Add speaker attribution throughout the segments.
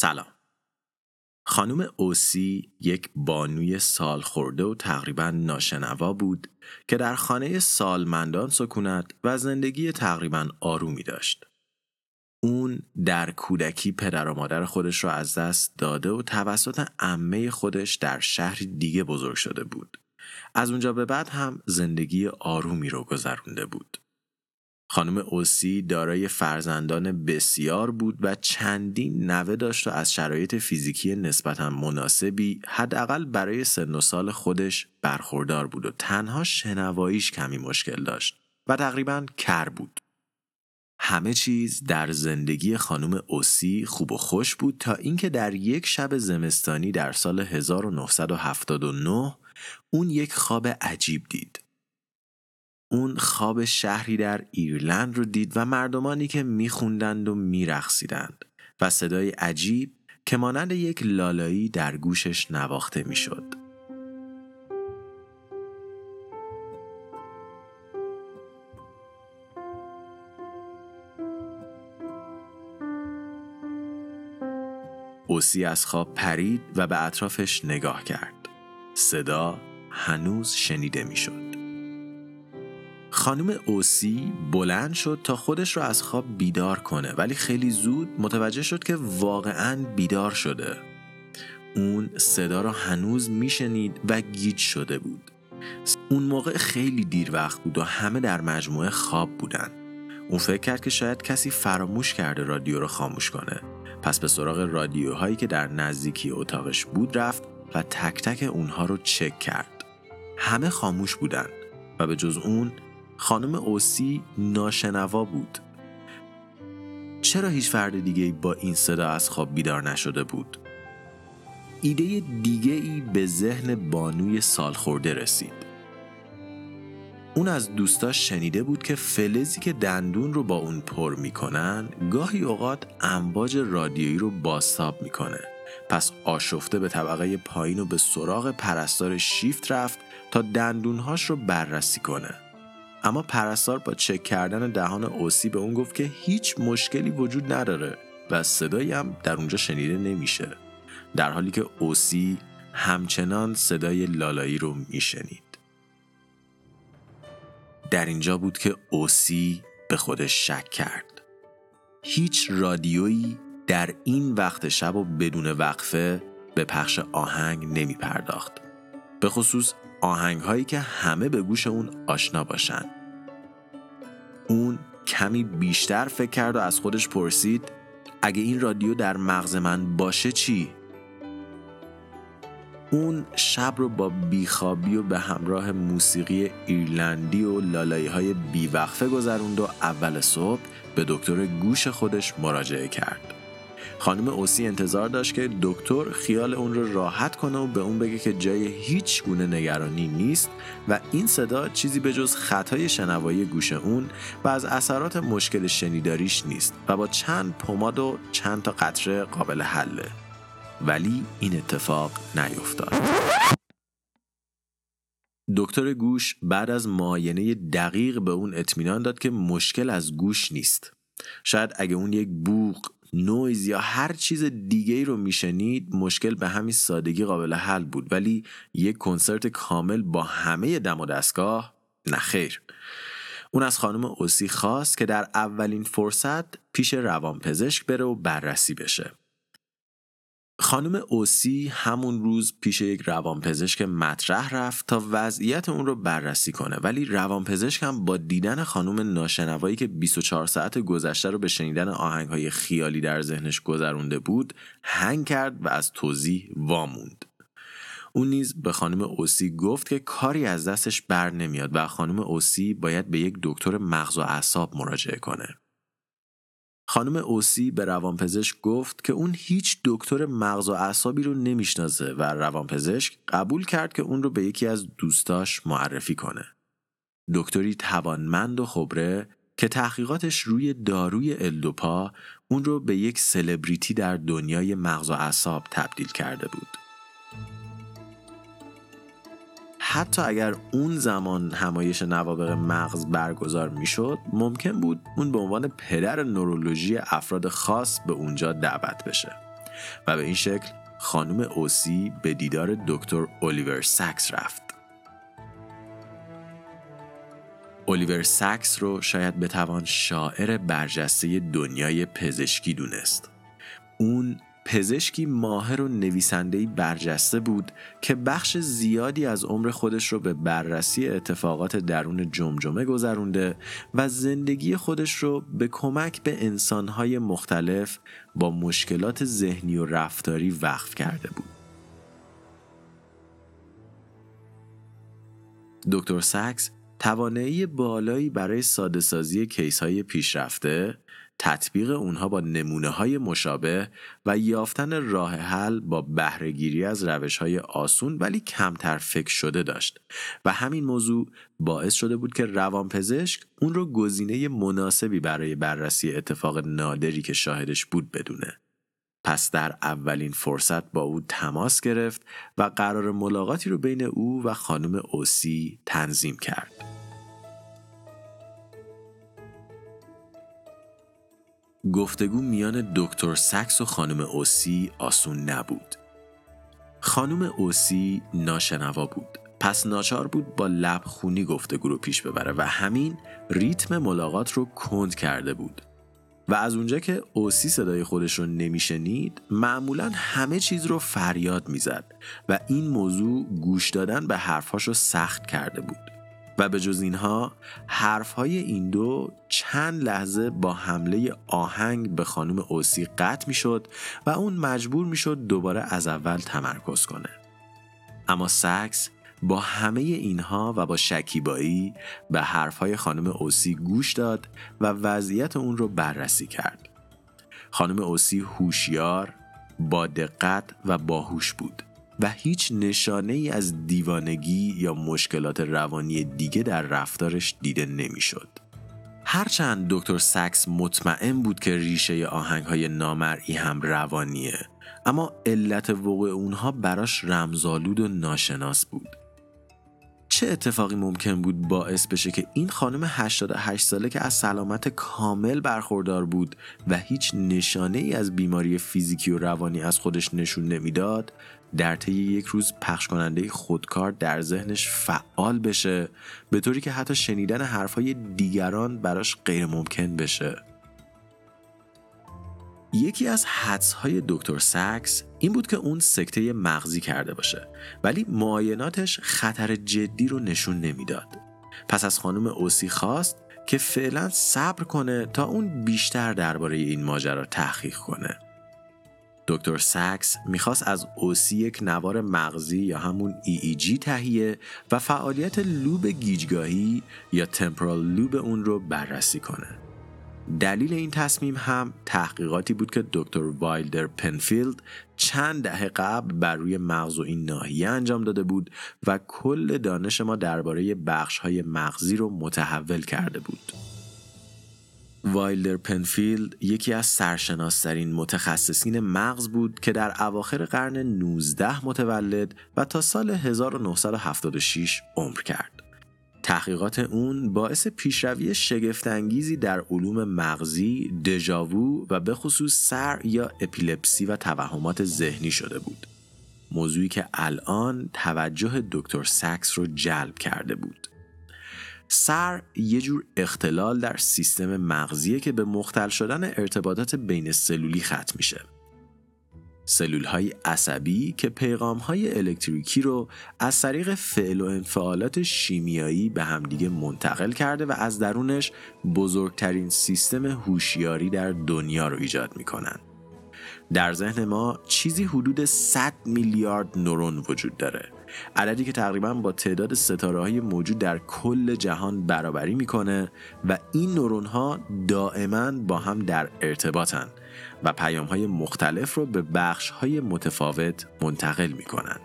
Speaker 1: سلام خانم اوسی یک بانوی سالخورده و تقریبا ناشنوا بود که در خانه سالمندان سکونت و زندگی تقریبا آرومی داشت. اون در کودکی پدر و مادر خودش را از دست داده و توسط عمه خودش در شهری دیگه بزرگ شده بود. از اونجا به بعد هم زندگی آرومی رو گذرونده بود. خانم اوسی دارای فرزندان بسیار بود و چندین نوه داشت و از شرایط فیزیکی نسبتا مناسبی حداقل برای سن و سال خودش برخوردار بود و تنها شنواییش کمی مشکل داشت و تقریبا کر بود. همه چیز در زندگی خانم اوسی خوب و خوش بود تا اینکه در یک شب زمستانی در سال 1979 اون یک خواب عجیب دید. اون خواب شهری در ایرلند رو دید و مردمانی که میخوندند و میرقصیدند و صدای عجیب که مانند یک لالایی در گوشش نواخته می‌شد. اوسی از خواب پرید و به اطرافش نگاه کرد. صدا هنوز شنیده می‌شد. خانم اوسی بلند شد تا خودش را از خواب بیدار کنه ولی خیلی زود متوجه شد که واقعا بیدار شده. اون صدا را هنوز میشنید و گیج شده بود. اون موقع خیلی دیر وقت بود و همه در مجموعه خواب بودن. اون فکر کرد که شاید کسی فراموش کرده رادیو رو خاموش کنه. پس به سراغ رادیوهایی که در نزدیکی اتاقش بود رفت و تک تک اونها رو چک کرد. همه خاموش بودن و به جز اون خانم اوسی ناشنوا بود. چرا هیچ فرد دیگه با این صدا از خواب بیدار نشده بود؟ ایده دیگه ای به ذهن بانوی سالخورده رسید. اون از دوستاش شنیده بود که فلزی که دندون رو با اون پر می‌کنن گاهی اوقات امواج رادیویی رو باستاب می‌کنه. پس آشفته به طبقه پایین و به سراغ پرستار شیفت رفت تا دندونهاش رو بررسی کنه. اما پرستار با چک کردن دهان اوسی به اون گفت که هیچ مشکلی وجود نداره و صدایی هم در اونجا شنیده نمیشه. در حالی که اوسی همچنان صدای لالایی رو میشنید. در اینجا بود که اوسی به خودش شک کرد. هیچ رادیویی در این وقت شب و بدون وقفه به پخش آهنگ نمی پرداخت به خصوص آهنگ هایی که همه به گوش اون آشنا باشن اون کمی بیشتر فکر کرد و از خودش پرسید اگه این رادیو در مغز من باشه چی؟ اون شب رو با بیخوابی و به همراه موسیقی ایرلندی و لالایی های بیوقفه گذروند و اول صبح به دکتر گوش خودش مراجعه کرد. خانم اوسی انتظار داشت که دکتر خیال اون رو راحت کنه و به اون بگه که جای هیچ گونه نگرانی نیست و این صدا چیزی به جز خطای شنوایی گوش اون و از اثرات مشکل شنیداریش نیست و با چند پماد و چند تا قطره قابل حله. ولی این اتفاق نیفتاد. دکتر گوش بعد از معاینه دقیق به اون اطمینان داد که مشکل از گوش نیست. شاید اگه اون یک بوق نویز یا هر چیز دیگه ای رو میشنید مشکل به همین سادگی قابل حل بود. ولی یک کنسرت کامل با همه دم و دستگاه نخیر اون از خانم اوسی خواست که در اولین فرصت پیش روانپزشک بره و بررسی بشه. خانم اوسی همون روز پیش یک روانپزشک مطرح رفت تا وضعیت اون رو بررسی کنه. ولی روانپزشک هم با دیدن خانم ناشنوایی که 24 ساعت گذشته رو به شنیدن آهنگهای خیالی در ذهنش گذرونده بود هنگ کرد و از توضیح واموند. اون نیز به خانم اوسی گفت که کاری از دستش بر نمیاد و خانم اوسی باید به یک دکتر مغز و اعصاب مراجعه کنه. خانم اوسی به روانپزشک گفت که اون هیچ دکتر مغز و اعصابی رو نمی‌شناسه و روانپزشک قبول کرد که اون رو به یکی از دوستاش معرفی کنه. دکتری توانمند و خبره که تحقیقاتش روی داروی الدوپا اون رو به یک سلبریتی در دنیای مغز و اعصاب تبدیل کرده بود. حتی اگر اون زمان همایش نوابق مغز برگزار می‌شد ممکن بود اون به عنوان پدر نورولوژی افراد خاص به اونجا دعوت بشه و به این شکل خانم اوسی به دیدار دکتر الیور ساکس رفت. الیور ساکس رو شاید بتوان شاعر برجسته دنیای پزشکی دونست. اون پزشکی ماهر و نویسندهی برجسته بود که بخش زیادی از عمر خودش رو به بررسی اتفاقات درون جمجمه گذرونده و زندگی خودش رو به کمک به انسانهای مختلف با مشکلات ذهنی و رفتاری وقف کرده بود. دکتر ساکس توانایی بالایی برای ساده سازی کیس های پیشرفته تطبیق اونها با نمونه های مشابه و یافتن راه حل با بهرهگیری از روش های آسون ولی کمتر فکر شده داشت و همین موضوع باعث شده بود که روانپزشک اون رو گزینه مناسبی برای بررسی اتفاق نادری که شاهدش بود بدونه. پس در اولین فرصت با او تماس گرفت و قرار ملاقاتی رو بین او و خانم اوسی تنظیم کرد. گفتگو میان دکتر سکس و خانم اوسی آسون نبود. خانم اوسی ناشنوا بود. پس ناچار بود با لب خونی گفتگو رو پیش ببره و همین ریتم ملاقات رو کند کرده بود. و از اونجا که اوسی صدای خودش رو نمیشنید معمولا همه چیز رو فریاد می‌زد و این موضوع گوش دادن به حرفاش رو سخت کرده بود. و به جز اینها حرفهای این دو چند لحظه با حمله آهنگ به خانم اوسی قطع می شد و اون مجبور می شد دوباره از اول تمرکز کنه. اما سکس با همه اینها و با شکیبایی به حرفهای خانم اوسی گوش داد و وضعیت اون رو بررسی کرد. خانم اوسی هوشیار، با دقت و باهوش بود. و هیچ نشانه ای از دیوانگی یا مشکلات روانی دیگه در رفتارش دیده نمی‌شد. هرچند دکتر سکس مطمئن بود که ریشه آهنگ های نامرئی هم روانیه اما علت وقوع اونها براش رمزالود و ناشناس بود. چه اتفاقی ممکن بود باعث بشه که این خانم 88 ساله که از سلامت کامل برخوردار بود و هیچ نشانه ای از بیماری فیزیکی و روانی از خودش نشون نمی‌داد در طی یک روز پخش کننده خودکار در ذهنش فعال بشه به طوری که حتی شنیدن حرفهای دیگران براش غیر ممکن بشه. یکی از حدس های دکتر سکس این بود که اون سکته مغزی کرده باشه ولی معایناتش خطر جدی رو نشون نمی‌داد. پس از خانم اوسی خواست که فعلا صبر کنه تا اون بیشتر درباره این ماجرا تحقیق کنه. دکتر ساکس می‌خواست از اوسی یک نوار مغزی یا همون EEG تهیه و فعالیت لوب گیجگاهی یا temporal lobe اون رو بررسی کنه. دلیل این تصمیم هم تحقیقاتی بود که دکتر وایلدر پنفیلد چند دهه قبل بر روی مغز و این ناحیه انجام داده بود و کل دانش ما درباره بخش های مغزی رو متحول کرده بود. وایلدر پنفیلد یکی از سرشناسترین متخصصین مغز بود که در اواخر قرن 19 متولد و تا سال 1976 عمر کرد. تحقیقات اون باعث پیشروی شگفتانگیزی در علوم مغزی، دژاوو و به خصوص سر یا اپیلپسی و توهمات ذهنی شده بود. موضوعی که الان توجه دکتر ساکس رو جلب کرده بود. سر یه جور اختلال در سیستم مغزیه که به مختل شدن ارتباطات بین سلولی ختم میشه. سلول های عصبی که پیغام های الکتریکی رو از طریق فعل و انفعالات شیمیایی به همدیگه منتقل کرده و از درونش بزرگترین سیستم هوشیاری در دنیا رو ایجاد می‌کنن. در ذهن ما چیزی حدود 100 میلیارد نورون وجود داره عددی که تقریبا با تعداد ستاره های موجود در کل جهان برابری می‌کنه و این نورون ها دائما با هم در ارتباطن و پیام های مختلف رو به بخش های متفاوت منتقل می‌کنن.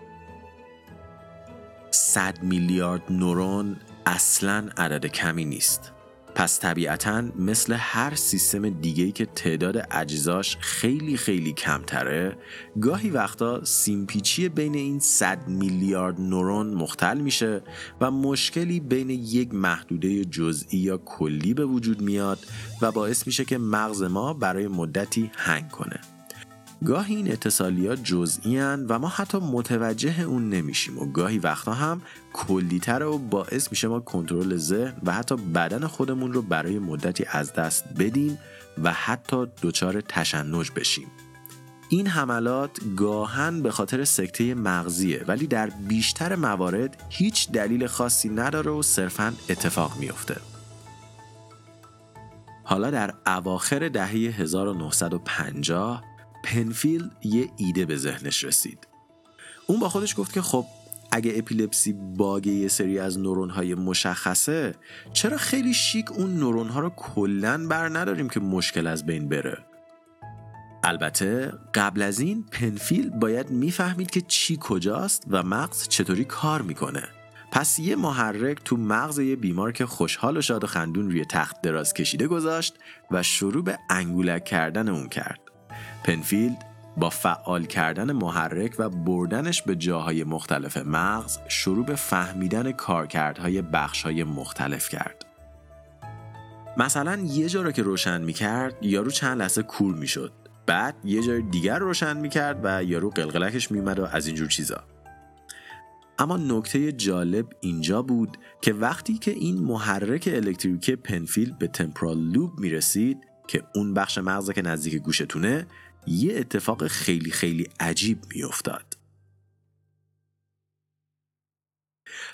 Speaker 1: 100 میلیارد نورون اصلا عدد کمی نیست. پس طبیعتا مثل هر سیستم دیگهی که تعداد اجزاش خیلی خیلی کمتره گاهی وقتا سیمپیچی بین این 100 میلیارد نورون مختل میشه و مشکلی بین یک محدوده جزئی یا کلی به وجود میاد و باعث میشه که مغز ما برای مدتی هنگ کنه. گاهی این اتصالیات جزئی و ما حتی متوجه اون نمیشیم و گاهی وقتا هم کلیتر و باعث میشه ما کنترل ذهن و حتی بدن خودمون رو برای مدتی از دست بدیم و حتی دچار تشنج بشیم این حملات گاهن به خاطر سکته مغزیه ولی در بیشتر موارد هیچ دلیل خاصی نداره و صرفا اتفاق میافته. حالا در اواخر دهه 1950 پنفیل یه ایده به ذهنش رسید. اون با خودش گفت که خب اگه اپیلپسی باگ یه سری از نورون های مشخصه چرا خیلی شیک اون نورون ها رو کلا بر نداریم که مشکل از بین بره؟ البته قبل از این پنفیل باید می‌فهمید که چی کجاست و مغز چطوری کار می‌کنه. پس یه محرک تو مغز یه بیمار که خوشحال و شاد و خندون روی تخت دراز کشیده گذاشت و شروع به انگولک کردن اون کرد. پنفیلد با فعال کردن محرک و بردنش به جاهای مختلف مغز شروع به فهمیدن کارکردهای بخشهای مختلف کرد. مثلا یه جا را که روشن می کرد یارو چند لحظه کور می شد بعد یه جای دیگر روشن می‌کرد و یارو قلقلکش میومد و از اینجور چیزا. اما نکته جالب اینجا بود که وقتی که این محرک الکتریکی پنفیل به تمپرال لوب می‌رسید که اون بخش مغزه که نزدیک گوشتونه یه اتفاق خیلی خیلی عجیب میافتاد.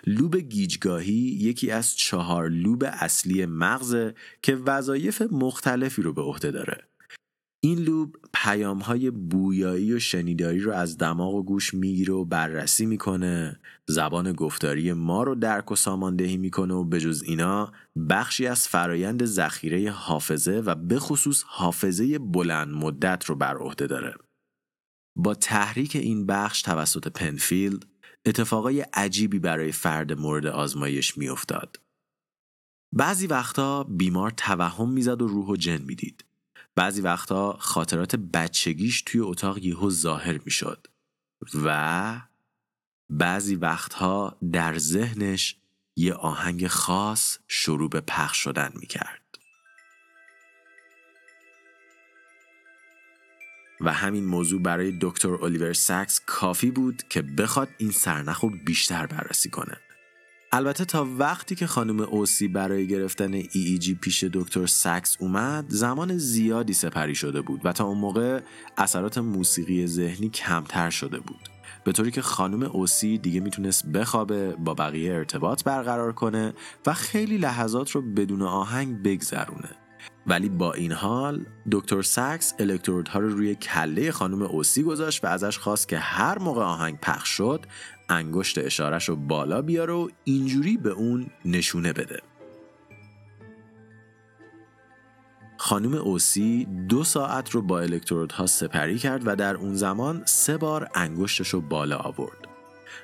Speaker 1: لوب گیجگاهی یکی از چهار لوب اصلی مغزه که وظایف مختلفی رو به عهده داره. این لوب پیام های بویایی و شنیداری رو از دماغ و گوش می‌گیره و بررسی می‌کنه. زبان گفتاری ما رو درک و ساماندهی می‌کنه و بجز اینا بخشی از فرایند ذخیره حافظه و به خصوص حافظه بلند مدت رو بر عهده داره. با تحریک این بخش توسط پنفیلد اتفاقای عجیبی برای فرد مورد آزمایش میافتاد. بعضی وقتا بیمار توهم می‌زد و روح و جن می‌دید. بعضی وقتا خاطرات بچگیش توی اتاق یهو ظاهر می‌شد و بعضی وقتها در ذهنش یه آهنگ خاص شروع به پخش شدن می‌کرد. و همین موضوع برای دکتر الیور ساکس کافی بود که بخواد این سرنخ رو بیشتر بررسی کنه. البته تا وقتی که خانم اوسی برای گرفتن ای, جی پیش دکتر سکس اومد زمان زیادی سپری شده بود و تا اون موقع اثرات موسیقی ذهنی کمتر شده بود. به طوری که خانم اوسی دیگه می‌تونست بخوابه با بقیه ارتباط برقرار کنه و خیلی لحظات رو بدون آهنگ بگذرونه. ولی با این حال دکتر سکس الکترودها رو روی کله خانم اوسی گذاشت و ازش خواست که هر موقع آهنگ پخش شد انگشت اشارش رو بالا بیاره و اینجوری به اون نشونه بده. خانم اوسی دو ساعت رو با الکترودها سپری کرد و در اون زمان سه بار انگشتش رو بالا آورد.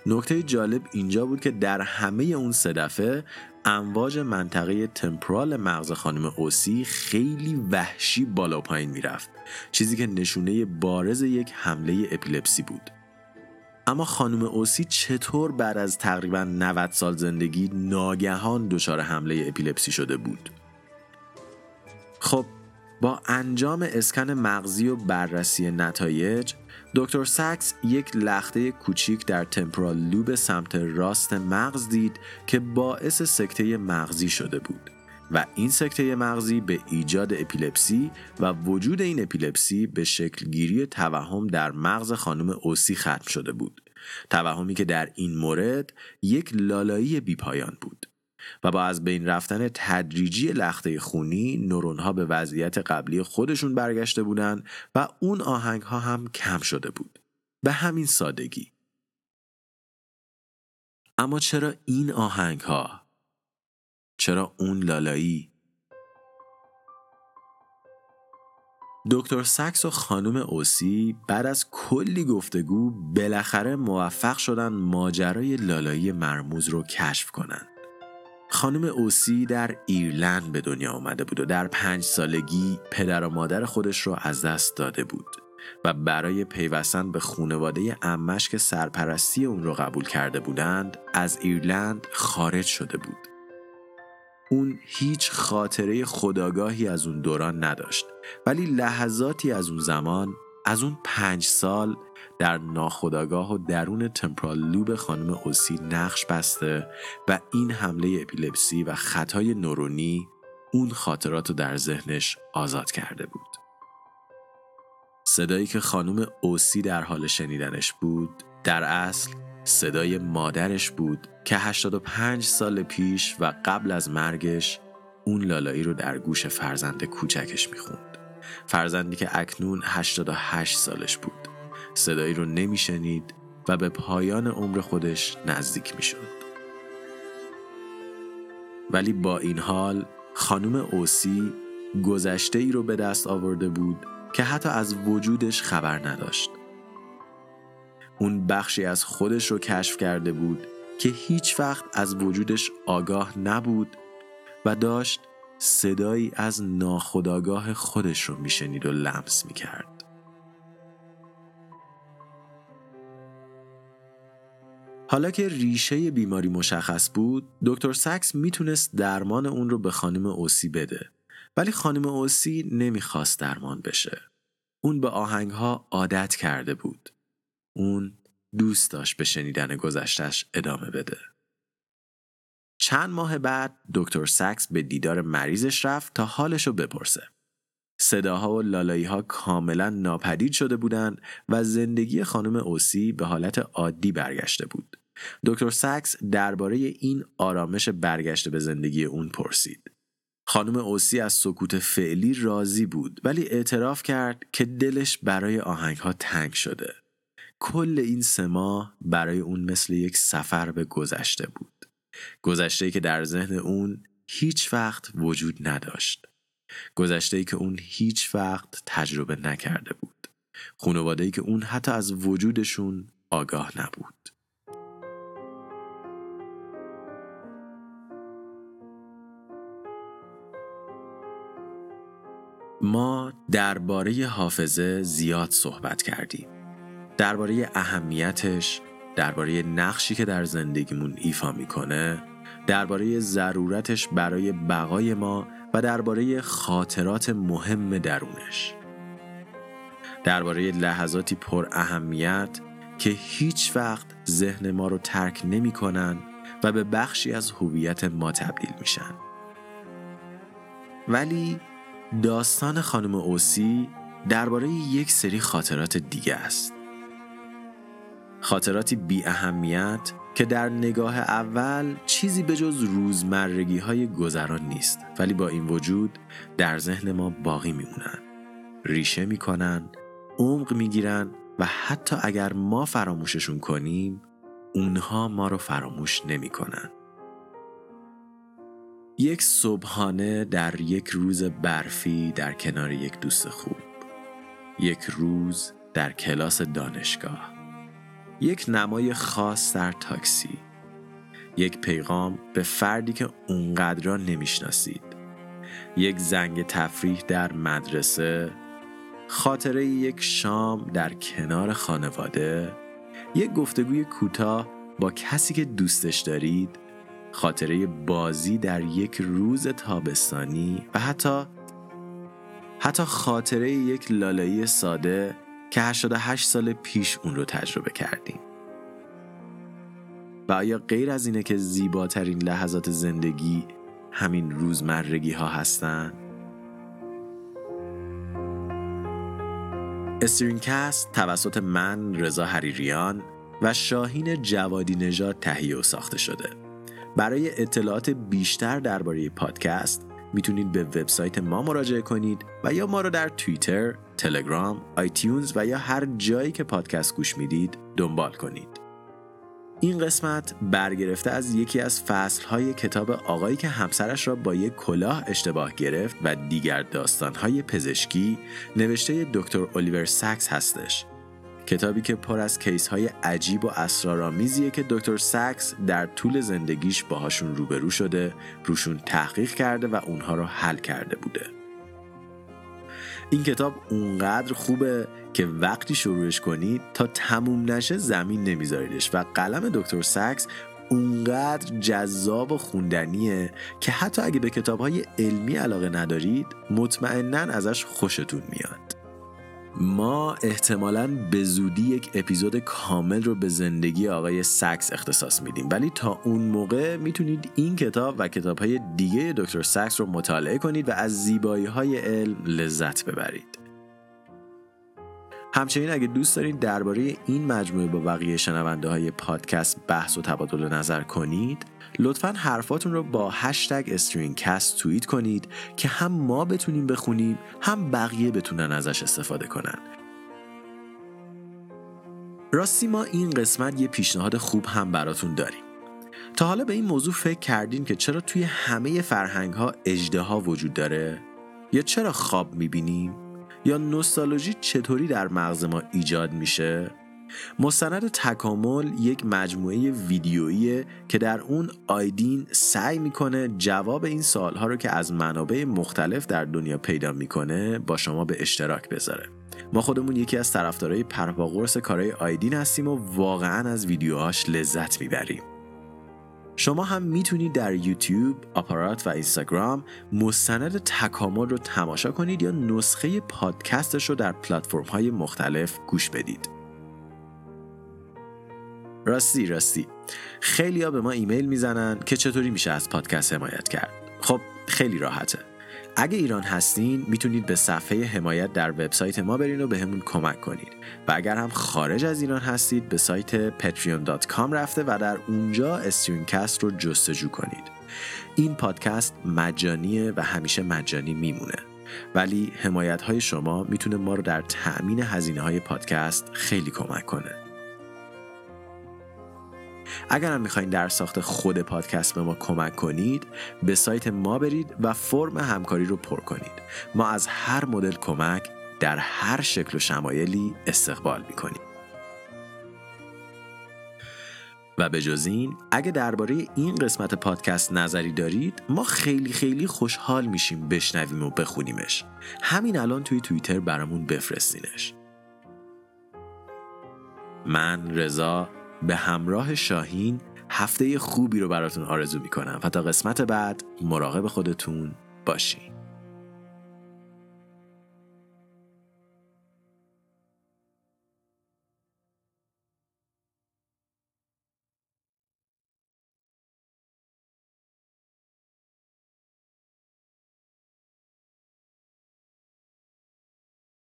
Speaker 1: نکته جالب اینجا بود که در همه اون سه دفعه امواج منطقه تمپرال مغز خانم اوسی خیلی وحشی بالا پایین می‌رفت. چیزی که نشونه بارز یک حمله اپیلپسی بود. اما خانم اوسی چطور بعد از تقریبا 90 سال زندگی ناگهان دچار حمله اپیلپسی شده بود؟ خب با انجام اسکن مغزی و بررسی نتایج دکتر ساکس یک لخته کوچیک در تمپرال لوب سمت راست مغز دید که باعث سکته مغزی شده بود. و این سکته مغزی به ایجاد اپیلپسی و وجود این اپیلپسی به شکلگیری توهم در مغز خانم اوسی ختم شده بود. توهمی که در این مورد یک لالایی بیپایان بود و با از بین رفتن تدریجی لخته خونی نورون ها به وضعیت قبلی خودشون برگشته بودند و اون آهنگ ها هم کم شده بود. به همین سادگی. اما چرا این آهنگ ها چرا اون لالایی دکتر سکس و خانم اوسی بعد از کلی گفتگو بالاخره موفق شدن ماجرای لالایی مرموز رو کشف کنند. خانم اوسی در ایرلند به دنیا آمده بود و در پنج سالگی پدر و مادر خودش رو از دست داده بود و برای پیوستن به خونواده امش که سرپرستی اون رو قبول کرده بودند از ایرلند خارج شده بود. اون هیچ خاطره خداگاهی از اون دوران نداشت ولی لحظاتی از اون زمان از اون پنج سال در ناخداگاه و درون تمپرال لوب خانم اوسی نقش بسته و این حمله اپیلپسی و خطای نورونی اون خاطرات رو در ذهنش آزاد کرده بود. صدایی که خانم اوسی در حال شنیدنش بود در اصل صدای مادرش بود که 85 سال پیش و قبل از مرگش اون لالایی رو در گوش فرزند کوچکش می‌خوند. فرزندی که اکنون 88 سالش بود. صدایی رو نمیشنید و به پایان عمر خودش نزدیک می‌شد. ولی با این حال خانم اوسی گذشته ای رو به دست آورده بود که حتی از وجودش خبر نداشت. اون بخشی از خودش رو کشف کرده بود که هیچ وقت از وجودش آگاه نبود و داشت صدایی از ناخداگاه خودش رو میشنید و لمس می‌کرد. حالا که ریشه بیماری مشخص بود، دکتر سکس می‌تونست درمان اون رو به خانم اوسی بده. ولی خانم اوسی نمی‌خواست درمان بشه. اون به آهنگها عادت کرده بود. اون دوست داشت به شنیدن گذشتش ادامه بده. چند ماه بعد دکتر سکس به دیدار مریضش رفت تا حالش رو بپرسه. صداها و لالایی ها کاملا ناپدید شده بودند و زندگی خانم اوسی به حالت عادی برگشته بود. دکتر سکس درباره این آرامش برگشته به زندگی اون پرسید. خانم اوسی از سکوت فعلی راضی بود ولی اعتراف کرد که دلش برای آهنگ ها تنگ شده. کل این سه ماه برای اون مثل یک سفر به گذشته بود. گذشته که در ذهن اون هیچ وقت وجود نداشت. گذشته که اون هیچ وقت تجربه نکرده بود. خانواده که اون حتی از وجودشون آگاه نبود. ما درباره حافظه زیاد صحبت کردیم. درباره اهمیتش، درباره نقشی که در زندگیمون ایفا می‌کنه، درباره ضرورتش برای بقای ما و درباره خاطرات مهم درونش. درباره لحظاتی پر اهمیت که هیچ وقت ذهن ما رو ترک نمی‌کنن و به بخشی از هویت ما تبدیل میشن. ولی داستان خانم اوسی درباره یک سری خاطرات دیگه است. خاطراتی بی اهمیت که در نگاه اول چیزی به جز روزمرگی های گذران نیست ولی با این وجود در ذهن ما باقی میمونن. ریشه می‌کنن عمق می‌گیرن و حتی اگر ما فراموششون کنیم اونها ما رو فراموش نمی‌کنن. یک صبحانه در یک روز برفی در کنار یک دوست خوب. یک روز در کلاس دانشگاه. یک نمای خاص در تاکسی. یک پیغام به فردی که اونقدر را نمی‌شناسید. یک زنگ تفریح در مدرسه. خاطره یک شام در کنار خانواده. یک گفتگوی کوتاه با کسی که دوستش دارید. خاطره بازی در یک روز تابستانی و حتی حتی خاطره یک لالایی ساده که 88 سال پیش اون رو تجربه کردیم و آیا غیر از اینه که زیباترین لحظات زندگی همین روزمرگی ها هستن؟ استرینکست توسط من رضا حریریان و شاهین جوادی نژاد تهیه و ساخته شده. برای اطلاعات بیشتر درباره پادکست می‌تونید به وبسایت ما مراجعه کنید و یا ما رو در توییتر، تلگرام، آیتیونز و یا هر جایی که پادکست گوش می‌دید دنبال کنید. این قسمت برگرفته از یکی از فصلهای کتاب آقایی که همسرش را با یک کلاه اشتباه گرفت و دیگر داستانهای پزشکی نوشته دکتر الیور ساکس هستش کتابی که پر از case های عجیب و اسرارآمیزیه که دکتر ساکس در طول زندگیش باهاشون روبرو شده روشون تحقیق کرده و اونها رو حل کرده بوده. این کتاب اونقدر خوبه که وقتی شروعش کنید تا تموم نشه زمین نمیذاریدش و قلم دکتر ساکس اونقدر جذاب و خوندنیه که حتی اگه به کتابهای علمی علاقه ندارید مطمئنا ازش خوشتون میاد. ما احتمالا به زودی یک اپیزود کامل رو به زندگی آقای سکس اختصاص میدیم. ولی تا اون موقع می‌تونید این کتاب و کتاب های دیگه دکتر سکس رو مطالعه کنید و از زیبایی های علم لذت ببرید. همچنین اگه دوست دارید درباره این مجموعه با بقیه شنونده های پادکست بحث و تبادل نظر کنید لطفا حرفاتون رو با هشتگ استرینکست توییت کنید که هم ما بتونیم بخونیم هم بقیه بتونن ازش استفاده کنن راستی ما این قسمت یه پیشنهاد خوب هم براتون داریم تا حالا به این موضوع فکر کردین که چرا توی همه فرهنگ ها اجده ها وجود داره؟ یا چرا خواب می‌بینیم؟ یا نوستالژی چطوری در مغز ما ایجاد میشه؟ مستند تکامل یک مجموعه ویدیویی که در اون آیدین سعی می‌کنه جواب این سوالها رو که از منابع مختلف در دنیا پیدا می‌کنه با شما به اشتراک بذاره ما خودمون یکی از طرفدارای پرپاقرص کارهای آیدین هستیم و واقعا از ویدیوهاش لذت می‌بریم شما هم می‌تونید در یوتیوب، آپارات و اینستاگرام مستند تکامل رو تماشا کنید یا نسخه پادکستش رو در پلتفرم های مختلف گوش بدید. راستی راستی. خیلی ها به ما ایمیل می‌زنن که چطوری میشه از پادکست حمایت کرد. خب خیلی راحته. اگه ایران هستین می‌تونید به صفحه حمایت در وبسایت ما برین و بهمون کمک کنید و اگر هم خارج از ایران هستید به سایت patreon.com رفته و در اونجا استرینکست رو جستجو کنید. این پادکست مجانیه و همیشه مجانی میمونه. ولی حمایت های شما می‌تونه ما رو در تأمین هزینه های پادکست خیلی کمک کنه. اگر هم می‌خواین در ساخت خود پادکست به ما کمک کنید به سایت ما برید و فرم همکاری رو پر کنید. ما از هر مدل کمک در هر شکل و شمایلی استقبال می‌کنیم. و به جز این اگه درباره این قسمت پادکست نظری دارید ما خیلی خیلی خوشحال میشیم بشنویم و بخونیمش. همین الان توی توییتر برامون بفرستینش. من رضا به همراه شاهین هفته خوبی رو براتون آرزو می‌کنم و تا قسمت بعد مراقب خودتون باشین.